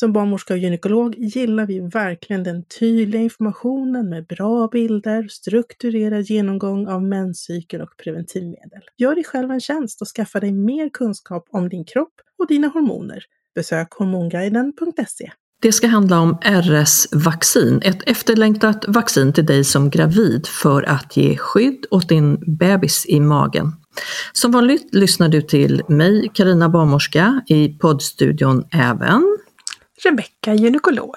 Som barnmorska och gynekolog gillar vi verkligen den tydliga informationen med bra bilder, strukturerad genomgång av menscykel och preventivmedel. Gör dig själv en tjänst och skaffa dig mer kunskap om din kropp och dina hormoner. Besök hormonguiden.se. Det ska handla om RS-vaccin, ett efterlängtat vaccin till dig som gravid för att ge skydd åt din bebis i magen. Som vanligt lyssnar du till mig, Karina Barnmorska, i poddstudion även Rebecka, gynekolog.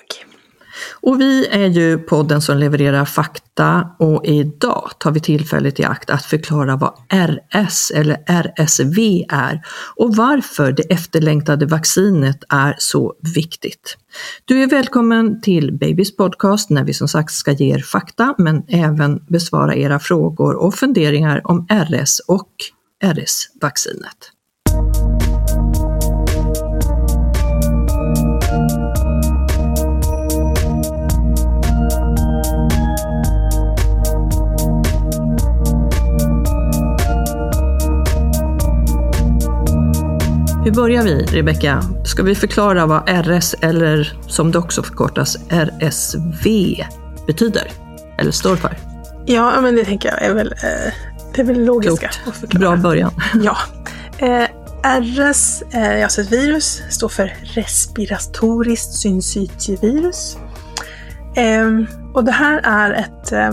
Och vi är ju podden som levererar fakta och idag tar vi tillfället i akt att förklara vad RS eller RSV är och varför det efterlängtade vaccinet är så viktigt. Du är välkommen till Babys podcast när vi som sagt ska ge er fakta men även besvara era frågor och funderingar om RS och RS-vaccinet. Hur börjar vi, Rebecka? Ska vi förklara vad RS, eller som det också förkortas RSV, betyder? Eller står för? Ja, men det tänker jag är väl, eh, det är väl logiska. Bra början. Ja. Eh, RS, eh, alltså ett virus, står för respiratoriskt syncytievirus. Eh, och det här är ett, eh,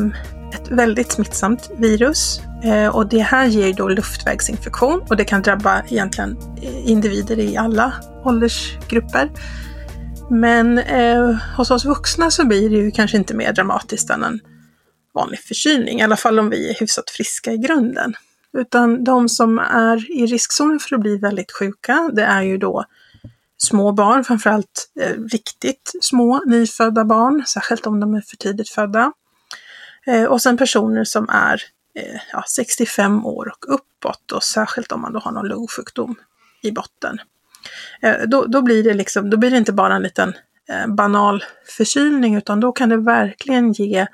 ett väldigt smittsamt virus Eh, och det här ger då luftvägsinfektion och det kan drabba egentligen eh, individer i alla åldersgrupper. Men eh, hos oss vuxna så blir det ju kanske inte mer dramatiskt än en vanlig förkylning, i alla fall om vi är hyfsat friska i grunden. Utan de som är i riskzonen för att bli väldigt sjuka, det är ju då små barn, framförallt eh, riktigt små nyfödda barn, särskilt om de är för tidigt födda. Eh, och sen personer som är Eh, ja, 65 år och uppåt och särskilt om man då har någon lungsjukdom i botten. Eh, då, då, blir det liksom, då blir det inte bara en liten eh, banal förkylning utan då kan det verkligen ge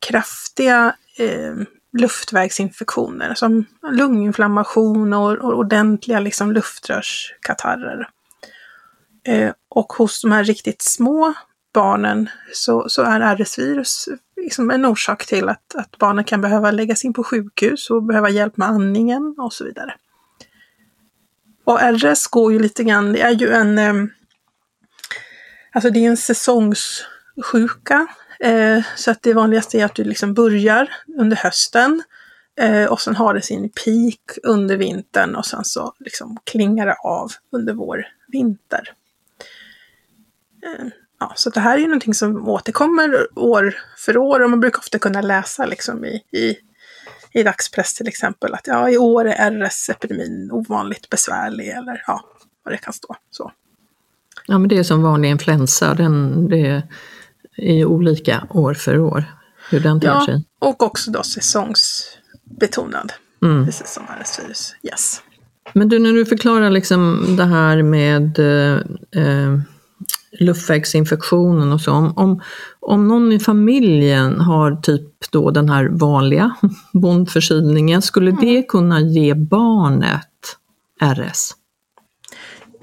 kraftiga eh, luftvägsinfektioner som lunginflammation och, och ordentliga liksom, luftrörskatarrer. Eh, och hos de här riktigt små barnen så, så är RS-virus liksom en orsak till att, att barnen kan behöva läggas in på sjukhus och behöva hjälp med andningen och så vidare. Och RS går ju lite grann, det är ju en, alltså det är en säsongssjuka. Eh, så att det vanligaste är att du liksom börjar under hösten eh, och sen har det sin peak under vintern och sen så liksom klingar det av under vår vinter. Eh, Ja, så det här är ju någonting som återkommer år för år och man brukar ofta kunna läsa liksom i, i, i dagspress till exempel att ja, i år är RS-epidemin ovanligt besvärlig eller ja, vad det kan stå. Så. Ja, men det är som vanlig influensa, den, det är olika år för år hur den tar ja, sig. och också då säsongsbetonad, mm. precis som RS-virus. Yes. Men du, när du förklarar liksom det här med eh, eh, luftvägsinfektionen och så, om, om, om någon i familjen har typ då den här vanliga bondförkylningen, skulle Mm. det kunna ge barnet RS?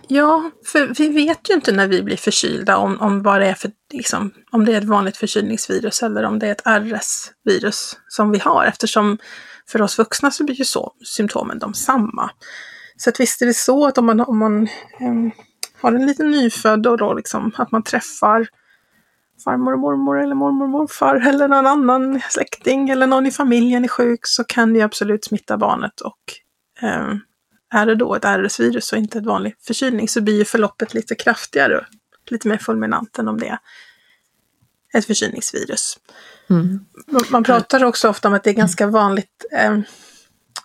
Ja, för vi vet ju inte när vi blir förkylda om, om vad det är för, liksom, om det är ett vanligt förkylningsvirus eller om det är ett RS-virus som vi har eftersom för oss vuxna så blir ju så symptomen de samma. Så att visst är det så att om man, om man ehm, har en liten nyfödd och då liksom att man träffar farmor och mormor eller mormor och morfar eller någon annan släkting eller någon i familjen är sjuk så kan det absolut smitta barnet och ehm, är det då ett RS-virus och inte ett vanligt förkylning så blir ju förloppet lite kraftigare, lite mer fulminant än om det är ett förkylningsvirus. Mm. Man- Man pratar också ofta om att det är ganska vanligt eh,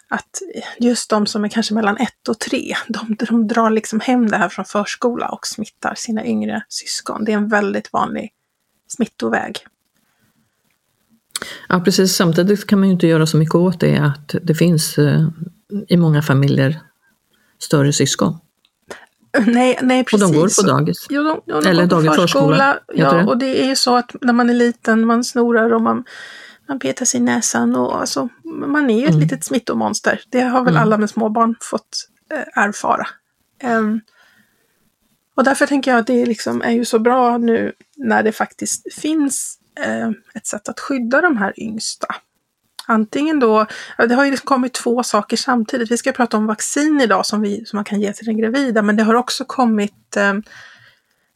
att just de som är kanske mellan ett och tre, de, de drar liksom hem det här från förskola och smittar sina yngre syskon. Det är en väldigt vanlig smittoväg. Ja, precis. Samtidigt kan man ju inte göra så mycket åt det att det finns eh, i många familjer större syskon. Nej, nej Och precis. de går på dagis. Jo, de, de, de Eller dagis förskola, heter Ja, det? och det är ju så att när man är liten, man snorar och man, man petar sig i näsan och alltså, man är ju ett Mm. litet smittomonster. Det har väl alla med småbarn fått eh, erfara. Ehm, och därför tänker jag att det liksom är ju så bra nu när det faktiskt finns eh, ett sätt att skydda de här yngsta. Antingen då, det har ju liksom kommit två saker samtidigt. Vi ska prata om vaccin idag som, vi, som man kan ge till den gravida, men det har också kommit eh,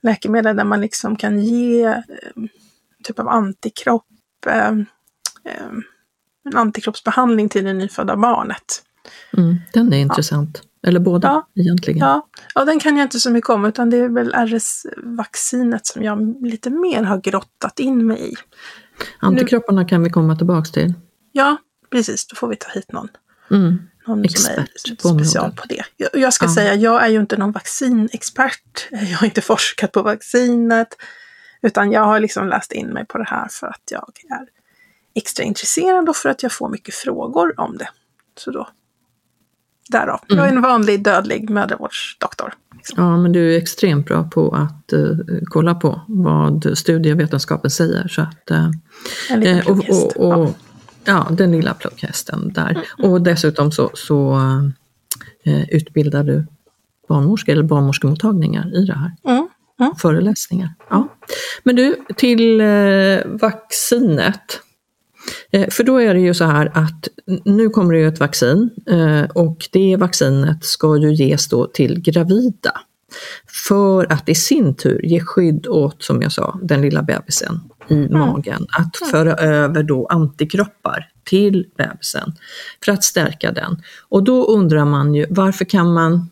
läkemedel där man liksom kan ge eh, typ av antikropp, eh, eh, en antikroppsbehandling till det nyfödda barnet. Mm, den är intressant. Eller båda Ja. egentligen. Ja, ja, den kan jag inte så mycket om, utan det är väl RS-vaccinet som jag lite mer har grottat in mig i. Antikropparna kan vi komma tillbaks till. Ja, precis, då får vi ta hit någon. Mm. någon Expert som är på området. special på det. Jag, jag ska Ja. säga, jag är ju inte någon vaccinexpert. Jag har inte forskat på vaccinet. Utan jag har liksom läst in mig på det här för att jag är extra intresserad och för att jag får mycket frågor om det. Så då, därav. Jag är Mm. en vanlig dödlig mödravårdsdoktor. Liksom. Ja, men du är extremt bra på att eh, kolla på vad studievetenskapen säger. Så att, eh, En liten eh, och, och, och, Ja. ja, den lilla plugghästen där. Mm. Och dessutom så, så eh, utbildar du barnmorskor eller barnmorskemottagningar i det här. Mm. Mm. Föreläsningar. Ja. Men du, till eh, vaccinet. Eh, för då är det ju så här att nu kommer det ju ett vaccin eh, och det vaccinet ska ju ges då till gravida. För att i sin tur ge skydd åt, som jag sa, den lilla bebisen i magen. Att föra över då antikroppar till bebisen för att stärka den. Och då undrar man ju varför kan man,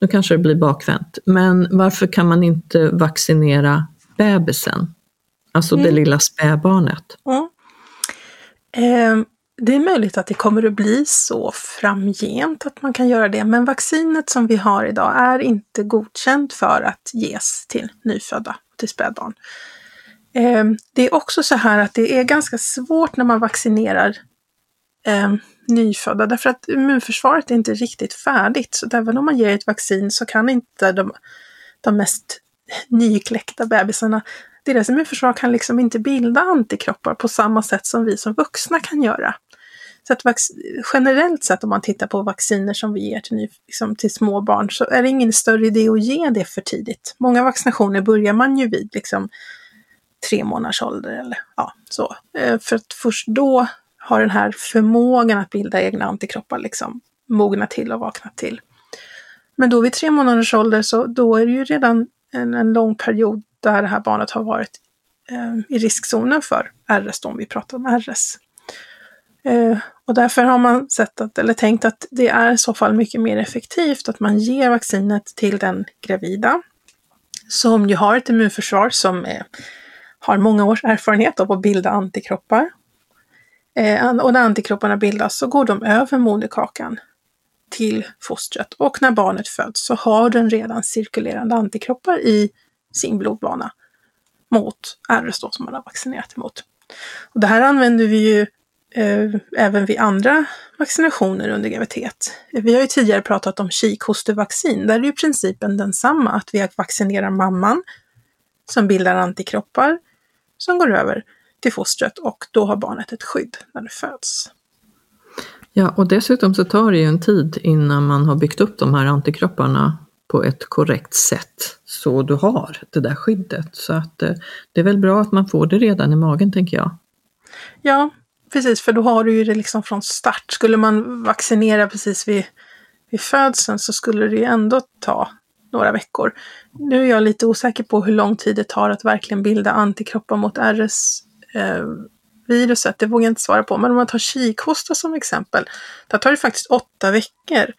nu kanske det blir bakvänt, men varför kan man inte vaccinera bebisen? Alltså det lilla spädbarnet. Mm. Ehm, det är möjligt att det kommer att bli så framgent att man kan göra det, men vaccinet som vi har idag är inte godkänt för att ges till nyfödda, till spädbarn. Ehm, det är också så här att det är ganska svårt när man vaccinerar eh, nyfödda, därför att immunförsvaret är inte riktigt färdigt. Så att även om man ger ett vaccin så kan inte de, de mest nykläckta bebisarna deras immunförsvar kan liksom inte bilda antikroppar på samma sätt som vi som vuxna kan göra. Så att generellt sett om man tittar på vacciner som vi ger till, ny, liksom till små barn så är det ingen större idé att ge det för tidigt. Många vaccinationer börjar man ju vid liksom tre månaders ålder eller ja, så. Eh, för att först då har den här förmågan att bilda egna antikroppar liksom mognat till och vaknat till. Men då vid tre månaders ålder så då är det ju redan en, en lång period där det här barnet har varit eh, i riskzonen för RS, då, om vi pratar om RS. Eh, och därför har man sett att, eller tänkt att det är i så fall mycket mer effektivt att man ger vaccinet till den gravida som ju har ett immunförsvar som är, har många års erfarenhet av att bilda antikroppar. Eh, och när antikropparna bildas så går de över moderkakan till fostret och när barnet föds så har den redan cirkulerande antikroppar i sin blodbana mot RS då som man har vaccinerat emot. Och det här använder vi ju eh, även vid andra vaccinationer under graviditet. Vi har ju tidigare pratat om kikhostevaccin. Där är ju principen densamma, att vi vaccinerar mamman som bildar antikroppar som går över till fostret och då har barnet ett skydd när det föds. Ja, och dessutom så tar det ju en tid innan man har byggt upp de här antikropparna på ett korrekt sätt så du har det där skyddet. Så att eh, det är väl bra att man får det redan i magen tänker jag. Ja, precis, för då har du ju det liksom från start. Skulle man vaccinera precis vid, vid födseln så skulle det ju ändå ta några veckor. Nu är jag lite osäker på hur lång tid det tar att verkligen bilda antikroppar mot RS eh, viruset, det vågar jag inte svara på. Men om man tar kikhosta som exempel, där tar det faktiskt åtta veckor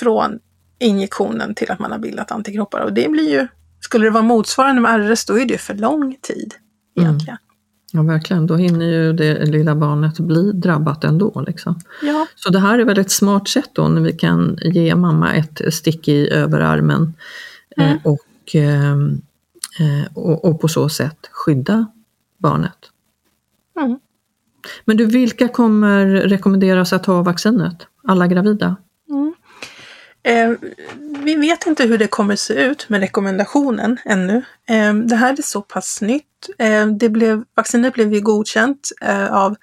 från injektionen till att man har bildat antikroppar. Och det blir ju, skulle det vara motsvarande med RS, då är det för lång tid egentligen. Mm. Ja, verkligen. Då hinner ju det lilla barnet bli drabbat ändå. Liksom. Ja. Så det här är väl ett smart sätt då när vi kan ge mamma ett stick i överarmen mm. eh, och, eh, och, och, på så sätt skydda barnet. Mm. Men du, vilka kommer rekommenderas att ta vaccinet? Alla gravida? Eh, vi vet inte hur det kommer se ut med rekommendationen ännu. Eh, det här är så pass nytt. Eh, det blev, vaccinet blev ju godkänt eh, av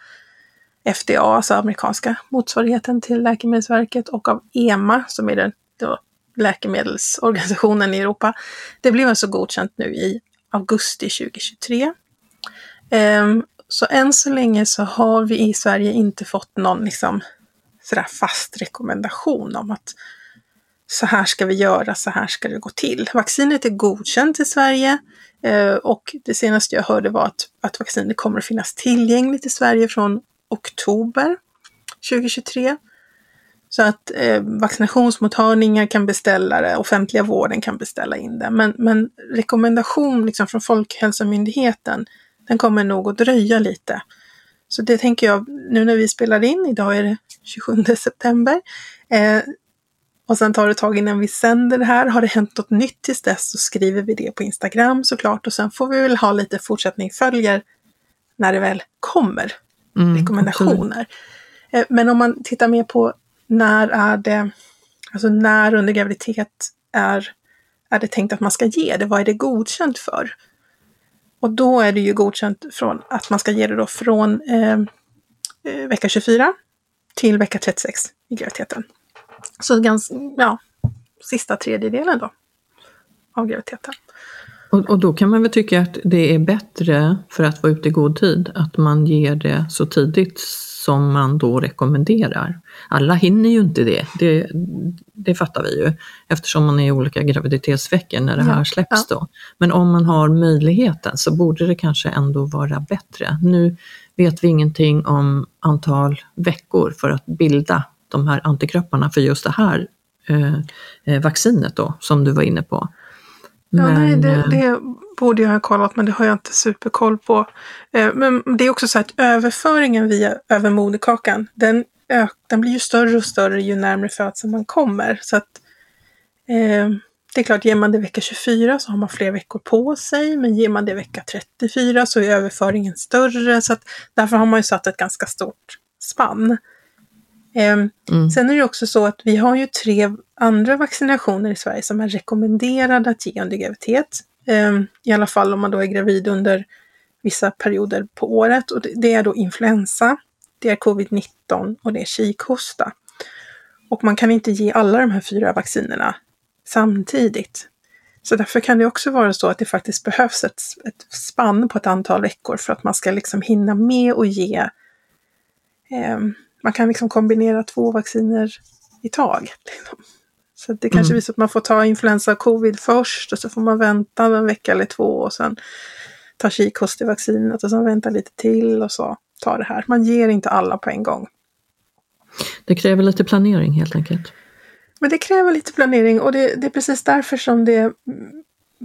FDA, alltså amerikanska motsvarigheten till Läkemedelsverket och av EMA som är den då, läkemedelsorganisationen i Europa. Det blev alltså godkänt nu i augusti 2023. Eh, så än så länge så har vi i Sverige inte fått någon liksom sådär fast rekommendation om att så här ska vi göra, så här ska det gå till. Vaccinet är godkänt i Sverige eh, och det senaste jag hörde var att, att vaccinet kommer att finnas tillgängligt i Sverige från oktober 2023. Så att eh, vaccinationsmottagningar kan beställa det, offentliga vården kan beställa in det. Men, men rekommendation liksom från Folkhälsomyndigheten den kommer nog att dröja lite. Så det tänker jag, nu när vi spelar in, idag är det 27 september, eh, och sen tar det tag innan vi sänder det här. Har det hänt något nytt tills dess så skriver vi det på Instagram såklart och sen får vi väl ha lite fortsättning följer när det väl kommer mm, rekommendationer. Eh, men om man tittar mer på när är det, alltså när under graviditet är, är det tänkt att man ska ge det? Vad är det godkänt för? Och då är det ju godkänt från att man ska ge det då från eh, eh vecka 24 till vecka 36 i graviditeten. Så ganska, ja, sista tredjedelen då av graviditeten. Och, och, då kan man väl tycka att det är bättre för att vara ute i god tid att man ger det så tidigt som man då rekommenderar. Alla hinner ju inte det, det, det fattar vi ju eftersom man är i olika graviditetsveckor när det här släpps ja. då. Men om man har möjligheten så borde det kanske ändå vara bättre. Nu vet vi ingenting om antal veckor för att bilda de här antikropparna för just det här eh, eh vaccinet då som du var inne på. Men, ja, nej, det, eh, det, borde jag ha kollat men det har jag inte superkoll på. Eh, men det är också så att överföringen via över moderkakan, den, den blir ju större och större ju närmare födseln man kommer. Så att eh, det är klart, ger man det vecka 24 så har man fler veckor på sig, men ger man det vecka 34 så är överföringen större. Så att därför har man ju satt ett ganska stort spann. Ehm, mm. Sen är det också så att vi har ju tre andra vaccinationer i Sverige som är rekommenderade att ge under graviditet. Ehm, I alla fall om man då är gravid under vissa perioder på året. Och det är då influensa, det är covid-19 och det är kikhosta. Och man kan inte ge alla de här fyra vaccinerna samtidigt. Så därför kan det också vara så att det faktiskt behövs ett, ett spann på ett antal veckor för att man ska liksom hinna med och ge eh, man kan liksom kombinera två vacciner i. Liksom. Så det kanske mm. blir så att man får ta influensa och covid först och så får man vänta en vecka eller två och sen ta kikhostevaccinet och sen vänta lite till och så ta det här. Man ger inte alla på en gång. Det kräver lite planering helt enkelt. Men det kräver lite planering och det, det är precis därför som det,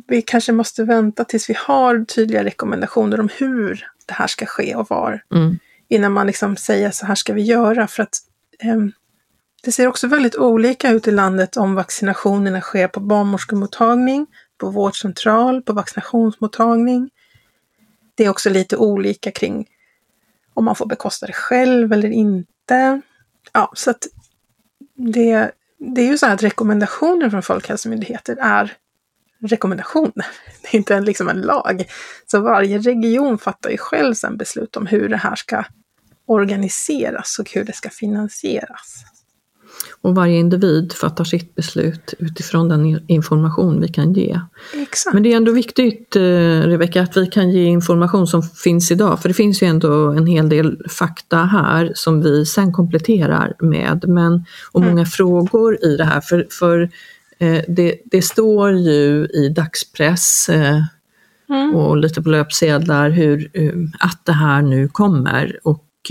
vi kanske måste vänta tills vi har tydliga rekommendationer om hur det här ska ske och var. Mm innan man liksom säger så här ska vi göra. För att eh, det ser också väldigt olika ut i landet om vaccinationerna sker på barnmorskemottagning, på vårdcentral, på vaccinationsmottagning. Det är också lite olika kring om man får bekosta det själv eller inte. Ja, så att det, det är ju så att rekommendationer från Folkhälsomyndigheten är rekommendationer. Det är inte en, liksom en lag. Så varje region fattar ju själv sen beslut om hur det här ska organiseras och hur det ska finansieras. Och varje individ fattar sitt beslut utifrån den information vi kan ge. Exakt. Men det är ändå viktigt, eh, Rebecka, att vi kan ge information som finns idag. För det finns ju ändå en hel del fakta här som vi sen kompletterar med. Men, och många mm. frågor i det här. För, för det, det, står ju i dagspress eh, mm. och lite på löpsedlar hur, att det här nu kommer. Och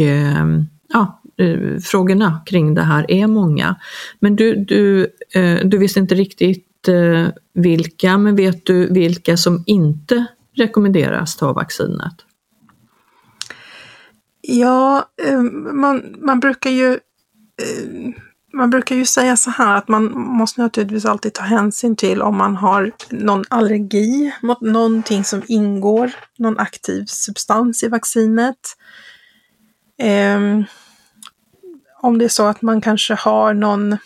ja, eh, frågorna kring det här är många. Men du, du, eh, du visste inte riktigt eh, vilka, men vet du vilka som inte rekommenderas ta vaccinet? Ja, eh, man, man brukar ju eh, man brukar ju säga så här att man måste naturligtvis alltid ta hänsyn till om man har någon allergi mot någonting som ingår, någon aktiv substans i vaccinet. Um, om det är så att man kanske har någon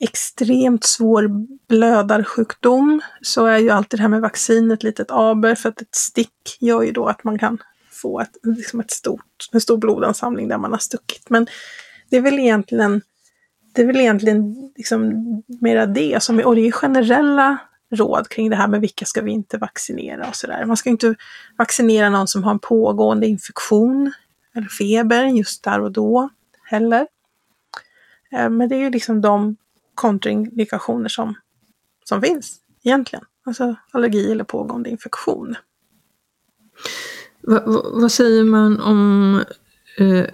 extremt svår blödarsjukdom så är ju alltid det här med vaccin ett litet aber för att ett stick gör ju då att man kan få ett, liksom ett stort, en stor blodansamling där man har stuckit. Men det är väl egentligen, det är väl egentligen liksom mera det som är, och det är generella råd kring det här med vilka ska vi inte vaccinera och sådär. Man ska inte vaccinera någon som har en pågående infektion eller feber just där och då heller. Eh, men det är ju liksom de kontraindikationer som, som finns egentligen. Alltså allergi eller pågående infektion. Va, va, vad säger man om, Eh,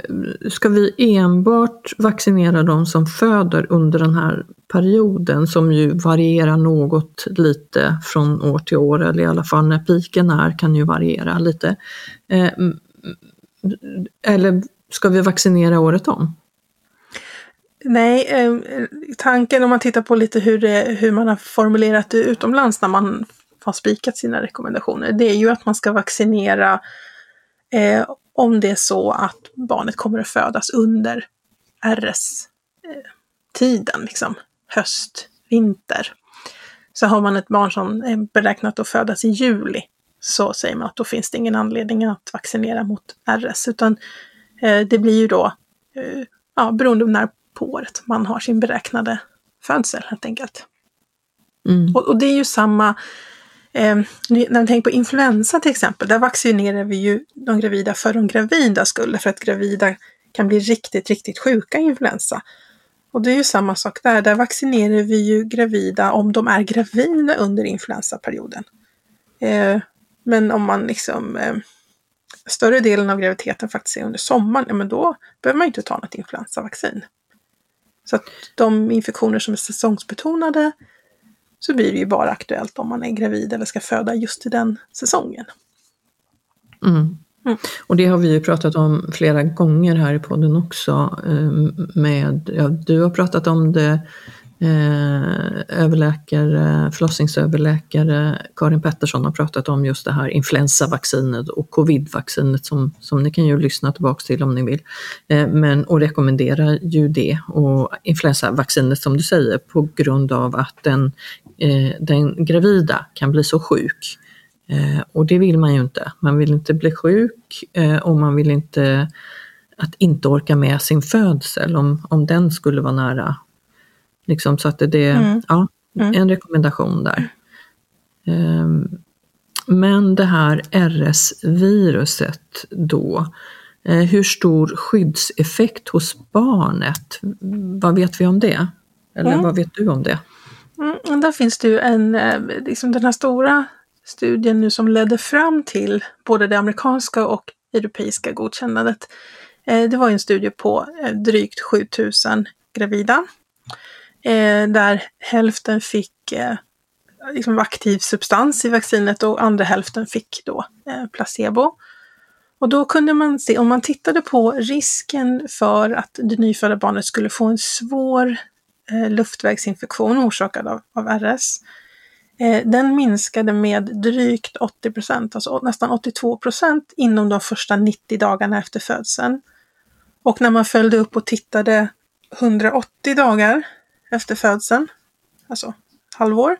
ska vi enbart vaccinera de som föder under den här perioden som ju varierar något lite från år till år, eller i alla fall när piken är kan ju variera lite. Eh, eller ska vi vaccinera året om? Nej, eh, tanken om man tittar på lite hur, det, hur man har formulerat det utomlands när man har spikat sina rekommendationer, det är ju att man ska vaccinera eh, om det är så att barnet kommer att födas under RS-tiden, liksom höst, vinter. Så har man ett barn som är beräknat att födas i juli så säger man att då finns det ingen anledning att vaccinera mot RS, utan eh, det blir ju då eh, ja, beroende på när på året man har sin beräknade födsel helt enkelt. Mm. Och, och, det är ju samma, eh, när vi tänker på influensa till exempel, där vaccinerar vi ju de gravida för de gravida skull, för att gravida kan bli riktigt, riktigt sjuka i influensa. Och det är ju samma sak där, där vaccinerar vi ju gravida om de är gravida under influensaperioden. Eh, men om man liksom eh, större delen av graviditeten faktiskt är under sommaren, ja, men då behöver man inte ta något influensavaccin. Så att de infektioner som är säsongsbetonade så blir det ju bara aktuellt om man är gravid eller ska föda just i den säsongen. Mm. Mm. Och det har vi ju pratat om flera gånger här i podden också. Eh, med, ja, du har pratat om det Eh, överläkare, förlossningsöverläkare Karin Pettersson har pratat om just det här influensavaccinet och covidvaccinet som, som ni kan ju lyssna tillbaks till om ni vill. Eh, men, och rekommenderar ju det och influensavaccinet som du säger på grund av att den, eh, den gravida kan bli så sjuk. Eh, och det vill man ju inte. Man vill inte bli sjuk eh, och man vill inte att inte orka med sin födsel om, om den skulle vara nära Liksom, så att det är mm. ja, mm. en rekommendation där. Um, men det här RS-viruset då, eh, hur stor skyddseffekt hos barnet? Vad vet vi om det? Eller mm. vad vet du om det? Mm, där finns det ju en, eh, liksom den här stora studien nu som ledde fram till både det amerikanska och europeiska godkännandet. Eh, det var en studie på drygt 7000 gravida eh, där hälften fick eh, liksom aktiv substans i vaccinet och andra hälften fick då eh, placebo. Och då kunde man se, om man tittade på risken för att det nyfödda barnet skulle få en svår eh, luftvägsinfektion orsakad av, av RS, Eh, den minskade med drygt 80 procent, alltså nästan 82 procent inom de första 90 dagarna efter födseln. Och när man följde upp och tittade 180 dagar efter födseln, alltså halvår,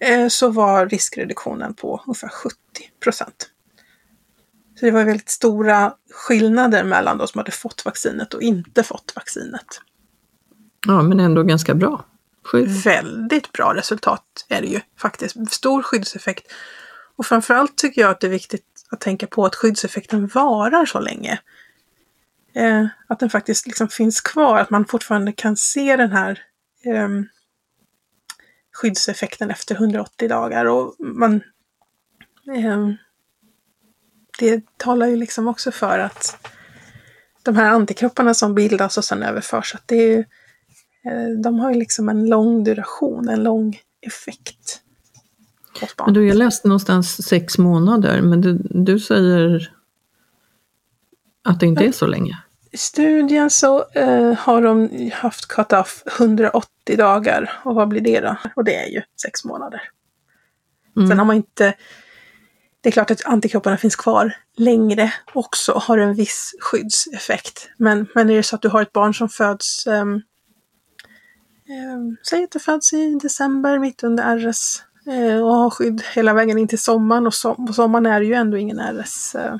eh, så var riskreduktionen på ungefär 70 procent. Så det var väldigt stora skillnader mellan de som hade fått vaccinet och inte fått vaccinet. Ja, men ändå ganska bra skydd. Väldigt bra resultat är det ju faktiskt. Stor skyddseffekt. Och framförallt tycker jag att det är viktigt att tänka på att skyddseffekten varar så länge. Eh, att den faktiskt liksom finns kvar, att man fortfarande kan se den här eh, skyddseffekten efter 180 dagar. Och man, eh, det talar ju liksom också för att de här antikropparna som bildas och sen överförs, att det är, eh, de har ju liksom en lång duration, en lång effekt. Men du, jag läste någonstans sex månader, men du, du säger att det inte är så länge? I studien så eh, har de haft cut-off 180 dagar. Och vad blir det då? Och det är ju sex månader. Mm. Sen har man inte... Det är klart att antikropparna finns kvar längre också och har en viss skyddseffekt. Men, men är det så att du har ett barn som föds... Eh, eh, säg att det föds i december, mitt under RS. Eh, och har skydd hela vägen in till sommaren. Och, som, och sommaren är ju ändå ingen RS eh,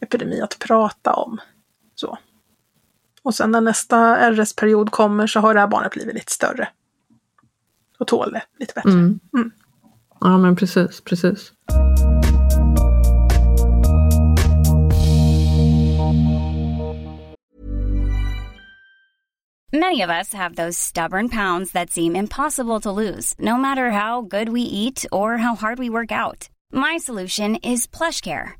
epidemi att prata om. Så. Och sen när nästa RS-period kommer så har det här barnet blivit lite större. Och tål det lite bättre. Mm. Mm. Ja men precis, precis. Many of us have those stubborn pounds that seem impossible to lose, no matter how good we eat or how hard we work out. My solution is plush care.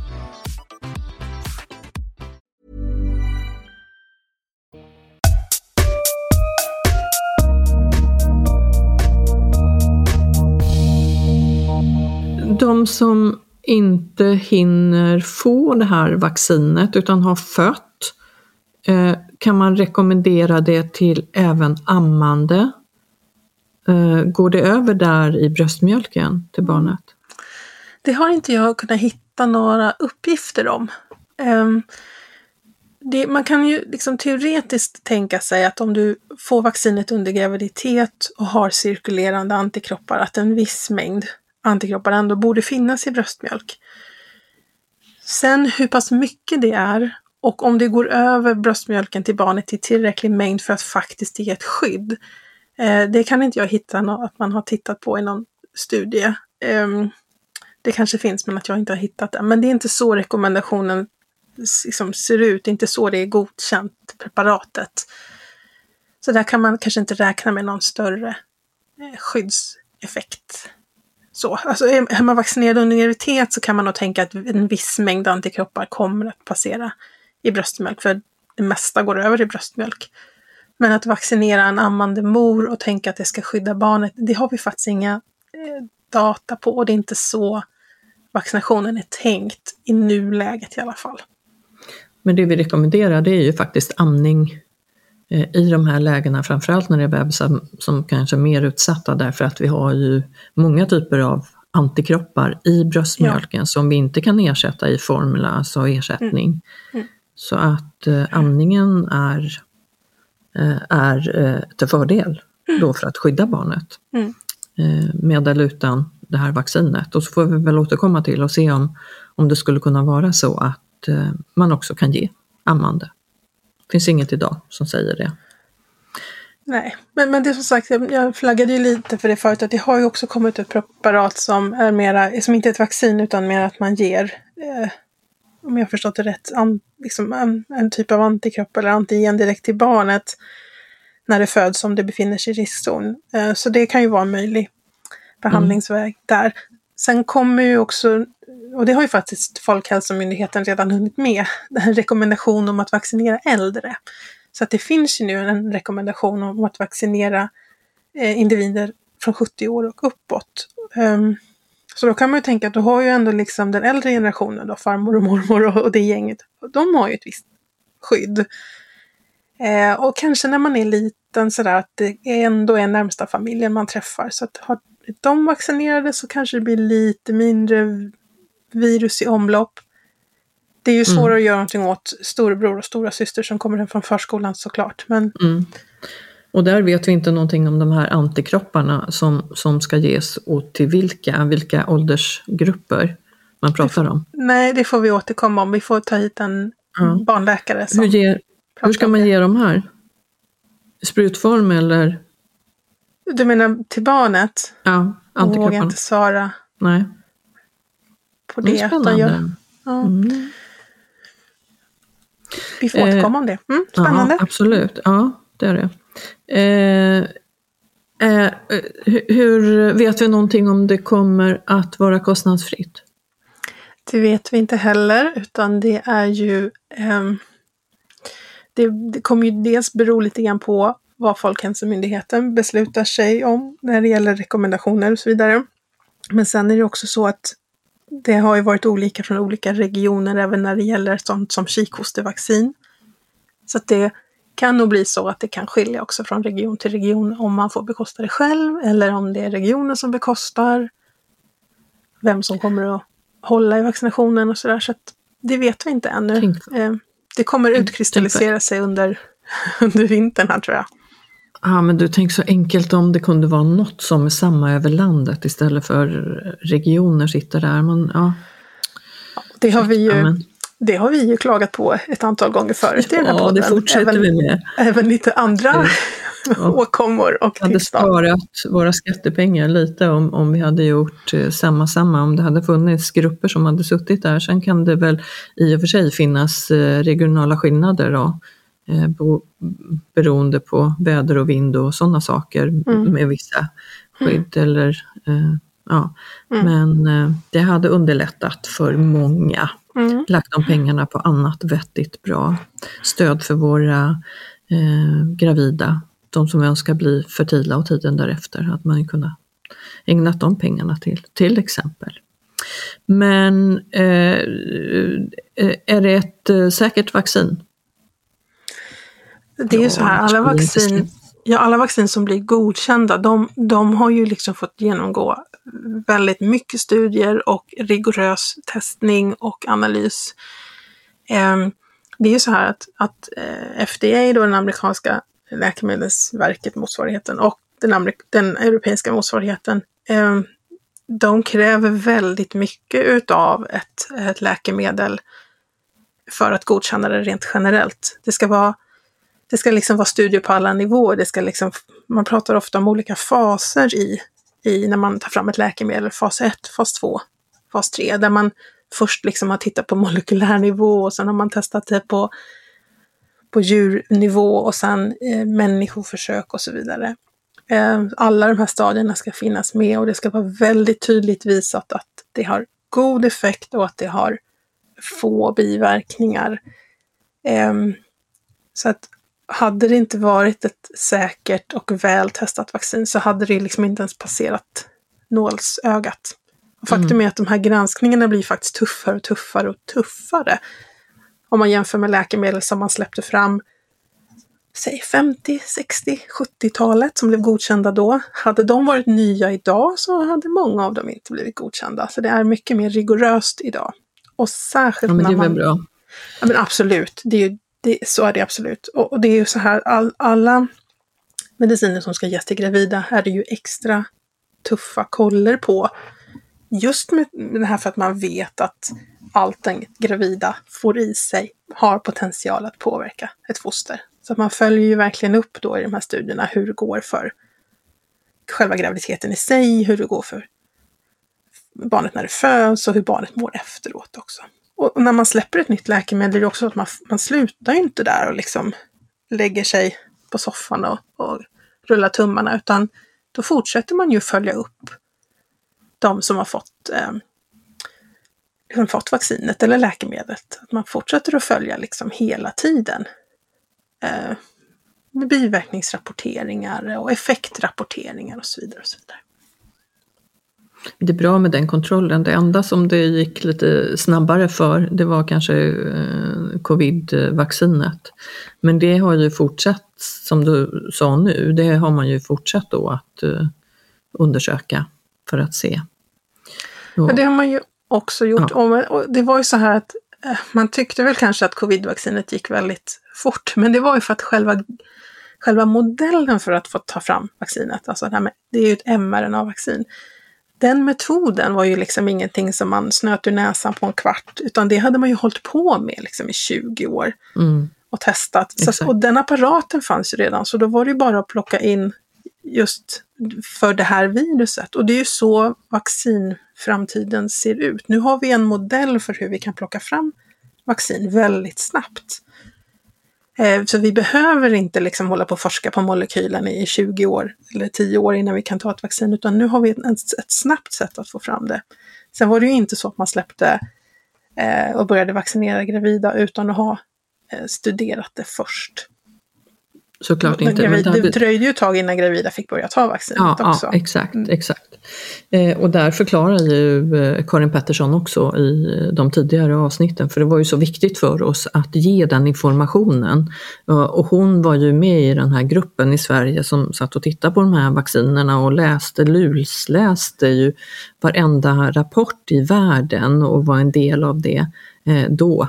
De som inte hinner få det här vaccinet utan har fött, eh, kan man rekommendera det till även ammande? Eh, går det över där i bröstmjölken till barnet? Det har inte jag kunnat hitta några uppgifter om. Ehm, det, man kan ju liksom teoretiskt tänka sig att om du får vaccinet under graviditet och har cirkulerande antikroppar, att en viss mängd antikroppar ändå borde finnas i bröstmjölk. Sen hur pass mycket det är och om det går över bröstmjölken till barnet i tillräcklig mängd för att faktiskt ge ett skydd. Eh, det kan inte jag hitta att man har tittat på i någon studie. Ehm, det kanske finns men att jag inte har hittat det. Men det är inte så rekommendationen liksom ser ut. Det är inte så det är godkänt, preparatet. Så där kan man kanske inte räkna med någon större eh, skyddseffekt så, alltså är man vaccinerad under graviditet så kan man nog tänka att en viss mängd antikroppar kommer att passera i bröstmjölk, för det mesta går över i bröstmjölk. Men att vaccinera en ammande mor och tänka att det ska skydda barnet, det har vi faktiskt inga eh, data på och det är inte så vaccinationen är tänkt i nuläget i alla fall. Men det vi rekommenderar det är ju faktiskt amning i de här lägena, framförallt när det är bebisar som kanske är mer utsatta därför att vi har ju många typer av antikroppar i bröstmjölken ja. som vi inte kan ersätta i formula, alltså ersättning. Mm. Mm. Så att eh, amningen är, eh, är eh, till fördel mm. då för att skydda barnet. Mm. Eh, med eller utan det här vaccinet. Och så får vi väl återkomma till och se om, om det skulle kunna vara så att eh, man också kan ge ammande finns inget idag som säger det. Nej, men, men det är som sagt, jag, flaggade ju lite för det förut, att det har ju också kommit ett preparat som är mera, som inte är ett vaccin utan mer att man ger, eh, om jag har förstått det rätt, an, liksom en, en, typ av antikropp eller antigen direkt till barnet när det föds om det befinner sig i riskzon. Eh, så det kan ju vara en möjlig behandlingsväg mm. där. Sen kommer ju också, och det har ju faktiskt Folkhälsomyndigheten redan hunnit med, en rekommendation om att vaccinera äldre. Så att det finns ju nu en rekommendation om att vaccinera eh, individer från 70 år och uppåt. Um, så då kan man ju tänka att då har ju ändå liksom den äldre generationen, då, farmor och mormor och, och det gänget, de har ju ett visst skydd. Eh, och kanske när man är liten sådär att det ändå är närmsta familjen man träffar. Så att har de vaccinerade så kanske det blir lite mindre virus i omlopp. Det är ju svårare mm. att göra någonting åt storebror och stora syster som kommer hem från förskolan såklart. Men... Mm. Och där vet vi inte någonting om de här antikropparna som, som ska ges och till vilka, vilka åldersgrupper man pratar om. Nej, det får vi återkomma om. Vi får ta hit en ja. barnläkare. Som hur, ger, hur ska man ge dem här? Sprutform eller? Du menar till barnet? Ja, antikropparna. Jag vågar inte svara. Nej. På det. det spännande. Gör, ja. mm. Vi får återkomma om det. Mm, spännande. Ja, absolut, ja det är det. Eh, eh, hur Vet vi någonting om det kommer att vara kostnadsfritt? Det vet vi inte heller, utan det är ju eh, det, det kommer ju dels bero lite grann på vad Folkhälsomyndigheten beslutar sig om när det gäller rekommendationer och så vidare. Men sen är det också så att det har ju varit olika från olika regioner även när det gäller sånt som kikhostevaccin. Så att det kan nog bli så att det kan skilja också från region till region om man får bekosta det själv eller om det är regionen som bekostar. Vem som kommer att hålla i vaccinationen och sådär. Så att det vet vi inte ännu. Eh, det kommer utkristallisera sig under, under vintern här tror jag. Ja, men du tänker så enkelt om det kunde vara något som är samma över landet istället för regioner sitter där. Men, ja. Det har vi ju, det har vi ju klagat på ett antal gånger förut ja, i den här podden. det fortsätter även, vi med. Även lite andra ja. åkommor och Vi hade sparat våra skattepengar lite om, om vi hade gjort eh, samma samma, om det hade funnits grupper som hade suttit där. Sen kan det väl i och för sig finnas eh, regionala skillnader då beroende på väder och vind och sådana saker mm. med vissa skydd. Mm. Eller, eh, ja. Mm. Men eh, det hade underlättat för många. Mm. Lagt de pengarna på annat vettigt bra. Stöd för våra eh, gravida, de som önskar bli fertila och tiden därefter. Att man kunde ägnat de pengarna till, till exempel. Men eh, är det ett säkert vaccin? Det är ju så här, alla vaccin, ja, alla vaccin som blir godkända, de, de har ju liksom fått genomgå väldigt mycket studier och rigorös testning och analys. Um, det är ju så här att, att eh, FDA, då den amerikanska läkemedelsverket, motsvarigheten, och den, den europeiska motsvarigheten, eh, de kräver väldigt mycket utav ett, ett läkemedel för att godkänna det rent generellt. Det ska vara det ska liksom vara studier på alla nivåer. Det ska liksom, man pratar ofta om olika faser i, i när man tar fram ett läkemedel. Fas 1, fas 2, fas 3. Där man först liksom har tittat på molekylär nivå och sen har man testat det på, på djurnivå och sen eh, människoförsök och så vidare. Eh, alla de här stadierna ska finnas med och det ska vara väldigt tydligt visat att det har god effekt och att det har få biverkningar. Eh, så att hade det inte varit ett säkert och väl testat vaccin så hade det liksom inte ens passerat nålsögat. Och faktum mm. är att de här granskningarna blir faktiskt tuffare och tuffare och tuffare. Om man jämför med läkemedel som man släppte fram, säg 50, 60, 70-talet som blev godkända då. Hade de varit nya idag så hade många av dem inte blivit godkända. Så det är mycket mer rigoröst idag. Och särskilt ja, men det är väl bra. Ja men absolut, det är ju det, så är det absolut. Och, och det är ju så här, all, alla mediciner som ska ges till gravida är det ju extra tuffa koller på. Just med det här för att man vet att allt den gravida får i sig har potential att påverka ett foster. Så att man följer ju verkligen upp då i de här studierna hur det går för själva graviditeten i sig, hur det går för barnet när det föds och hur barnet mår efteråt också. Och när man släpper ett nytt läkemedel är det också att man, man slutar ju inte där och liksom lägger sig på soffan och, och rullar tummarna, utan då fortsätter man ju följa upp de som har fått, eh, liksom fått vaccinet eller läkemedlet. Att man fortsätter att följa liksom hela tiden. Eh, med biverkningsrapporteringar och effektrapporteringar och så vidare. Och så vidare. Det är bra med den kontrollen. Det enda som det gick lite snabbare för, det var kanske eh, covid-vaccinet. Men det har ju fortsatt, som du sa nu, det har man ju fortsatt då att uh, undersöka för att se. Och, det har man ju också gjort. Ja. Och det var ju så här att uh, man tyckte väl kanske att covid-vaccinet gick väldigt fort, men det var ju för att själva själva modellen för att få ta fram vaccinet, alltså det, här med, det är ju ett mRNA-vaccin, den metoden var ju liksom ingenting som man snöt ur näsan på en kvart, utan det hade man ju hållit på med liksom i 20 år mm. och testat. Så, och den apparaten fanns ju redan, så då var det ju bara att plocka in just för det här viruset. Och det är ju så vaccinframtiden ser ut. Nu har vi en modell för hur vi kan plocka fram vaccin väldigt snabbt. Eh, så vi behöver inte liksom hålla på och forska på molekylen i 20 år eller 10 år innan vi kan ta ett vaccin, utan nu har vi ett, ett snabbt sätt att få fram det. Sen var det ju inte så att man släppte eh, och började vaccinera gravida utan att ha eh, studerat det först. Såklart inte. Gravid, det dröjde ju ett tag innan gravida fick börja ta vaccinet ja, också. Ja, exakt, mm. exakt. Eh, och där förklarar ju eh, Karin Pettersson också i de tidigare avsnitten, för det var ju så viktigt för oss att ge den informationen. Eh, och hon var ju med i den här gruppen i Sverige som satt och tittade på de här vaccinerna och läste, lusläste ju varenda rapport i världen och var en del av det eh, då eh,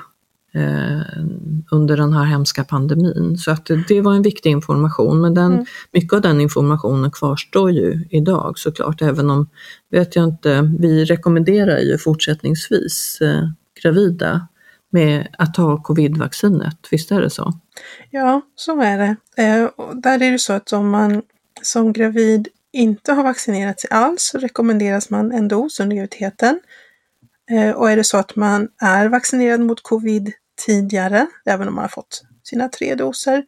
under den här hemska pandemin. Så att det var en viktig information, men den, mm. mycket av den informationen kvarstår ju idag såklart, även om, vet jag inte, vi rekommenderar ju fortsättningsvis eh, gravida med att ta covid-vaccinet, visst är det så? Ja, så är det. Eh, där är det så att om man som gravid inte har vaccinerat sig alls så rekommenderas man en dos under graviditeten. Eh, och är det så att man är vaccinerad mot covid tidigare, även om man har fått sina tre doser,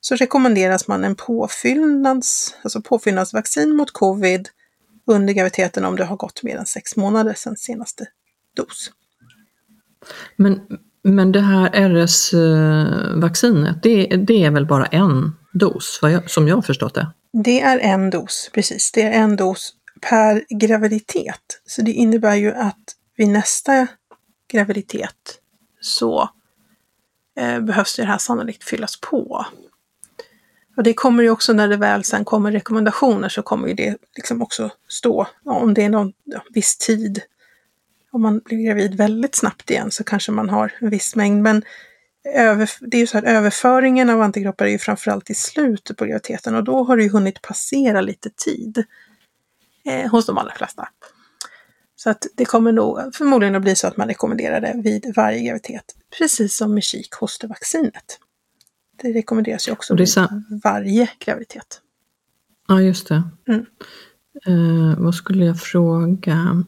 så rekommenderas man en påfyllnads, alltså påfyllnadsvaccin mot covid under graviditeten om det har gått mer än sex månader sedan senaste dos. Men, men det här RS-vaccinet, det, det är väl bara en dos, som jag har förstått det? Det är en dos, precis. Det är en dos per graviditet. Så det innebär ju att vid nästa graviditet så eh, behövs det här sannolikt fyllas på. Och det kommer ju också när det väl sen kommer rekommendationer så kommer ju det liksom också stå om det är någon ja, viss tid. Om man blir gravid väldigt snabbt igen så kanske man har en viss mängd. Men över, det är ju så att överföringen av antikroppar är ju framförallt i slutet på graviditeten och då har det ju hunnit passera lite tid eh, hos de allra flesta. Så att det kommer nog förmodligen att bli så att man rekommenderar det vid varje graviditet, precis som med kikhostervaccinet. Det rekommenderas ju också vid varje graviditet. Ja, just det. Mm. Eh, vad skulle jag fråga?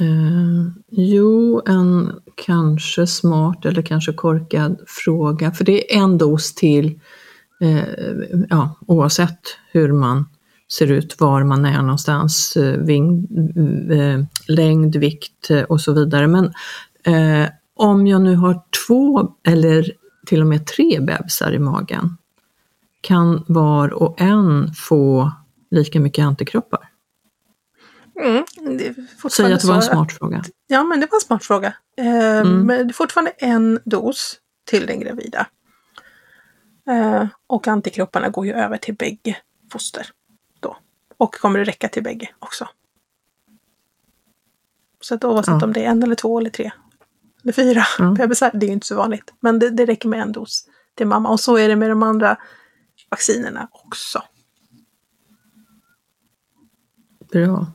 Eh, jo, en kanske smart eller kanske korkad fråga, för det är en dos till, eh, ja, oavsett hur man ser ut, var man är någonstans, eh, ving, eh, längd, vikt eh, och så vidare. Men eh, om jag nu har två eller till och med tre bebisar i magen, kan var och en få lika mycket antikroppar? Mm, Säg att det var en smart fråga. Ja, men det var en smart fråga. Eh, mm. Men det är fortfarande en dos till den gravida. Eh, och antikropparna går ju över till bägge foster. Och kommer det räcka till bägge också. Så att oavsett ja. om det är en eller två eller tre eller fyra ja. bebisar, det är ju inte så vanligt. Men det, det räcker med en dos till mamma. Och så är det med de andra vaccinerna också. Bra.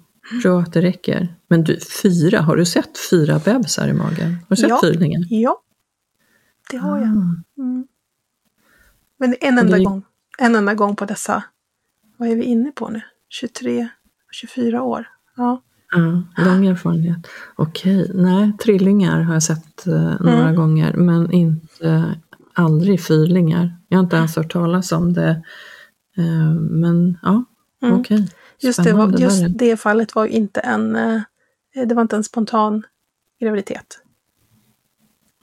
Bra att det räcker. Men du, fyra, har du sett fyra bebisar i magen? Har du sett ja. fyrlingen? Ja, det har jag. Ah. Mm. Men en enda, gång, en enda gång på dessa, vad är vi inne på nu? 23, 24 år. Ja. Ja, lång erfarenhet. Okej, nej, trillingar har jag sett eh, några mm. gånger, men inte, aldrig fyrlingar. Jag har inte ens hört talas om det. Eh, men ja, mm. okej. Just, det, var, just det fallet var inte en, eh, det var inte en spontan graviditet.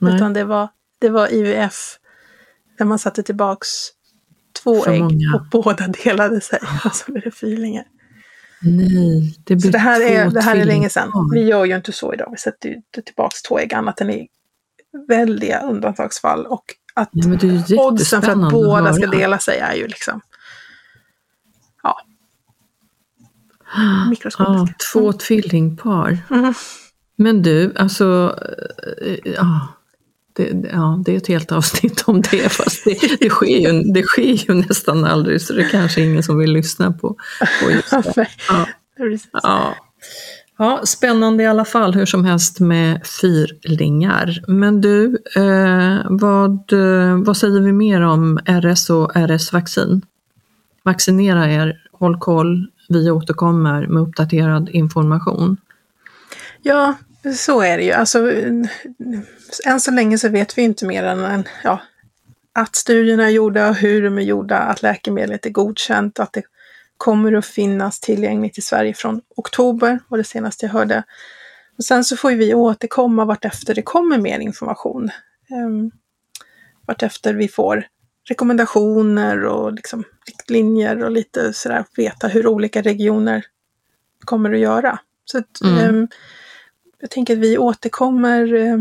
Nej. Utan det var, det var IVF, där man satte tillbaks två ägg många. och båda delade sig. Och så blev det fyrlingar. Nej, det blir Så det här, är, det här är länge sedan. Vi gör ju inte så idag. Vi sätter ju tillbaka två ägg annat än i väldiga undantagsfall. Och att ja, oddsen för att båda ska dela sig är ju liksom... Ja. Mikroskopiska. Ja, två mm. tvillingpar. Mm. Men du, alltså... Ja. Det, ja, det är ett helt avsnitt om det, fast det, det, sker ju, det sker ju nästan aldrig, så det är kanske ingen som vill lyssna på, på just det. Ja. Ja. ja, spännande i alla fall, hur som helst med fyrlingar. Men du, eh, vad, vad säger vi mer om RS och RS-vaccin? Vaccinera er, håll koll, vi återkommer med uppdaterad information. Ja, så är det ju. Alltså, än så länge så vet vi inte mer än ja, att studierna är gjorda, hur de är gjorda, att läkemedlet är godkänt, att det kommer att finnas tillgängligt i Sverige från oktober, var det senaste jag hörde. Och sen så får vi återkomma vartefter det kommer mer information. Um, vartefter vi får rekommendationer och liksom riktlinjer och lite sådär veta hur olika regioner kommer att göra. Så att, mm. um, jag tänker att vi återkommer, eh,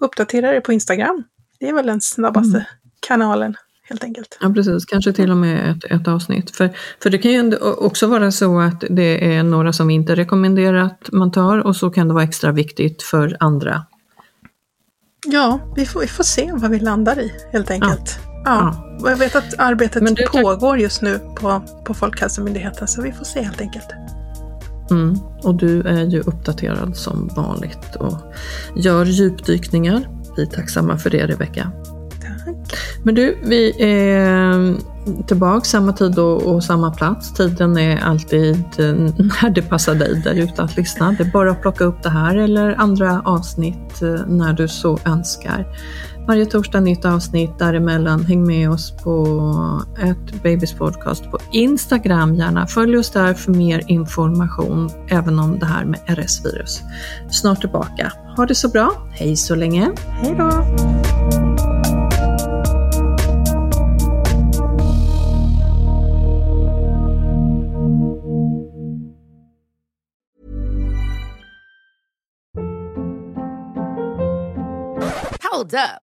uppdaterar det på Instagram. Det är väl den snabbaste mm. kanalen helt enkelt. Ja precis, kanske till och med ett, ett avsnitt. För, för det kan ju också vara så att det är några som inte rekommenderar att man tar och så kan det vara extra viktigt för andra. Ja, vi får, vi får se vad vi landar i helt enkelt. Ja. ja. Jag vet att arbetet du, pågår just nu på, på Folkhälsomyndigheten så vi får se helt enkelt. Mm. Och du är ju uppdaterad som vanligt och gör djupdykningar. Vi är tacksamma för det Rebecka. Tack. Men du, vi är tillbaka samma tid och, och, samma plats. Tiden är alltid när det passar dig där ute att lyssna. Det är bara att plocka upp det här eller andra avsnitt eh, när du så önskar. Varje torsdag nytt avsnitt däremellan. Häng med oss på ett Babys podcast på Instagram gärna. Följ oss där för mer information även om det här med RS-virus. Snart tillbaka. Ha det så bra. Hej så länge. Hej då. Hold up.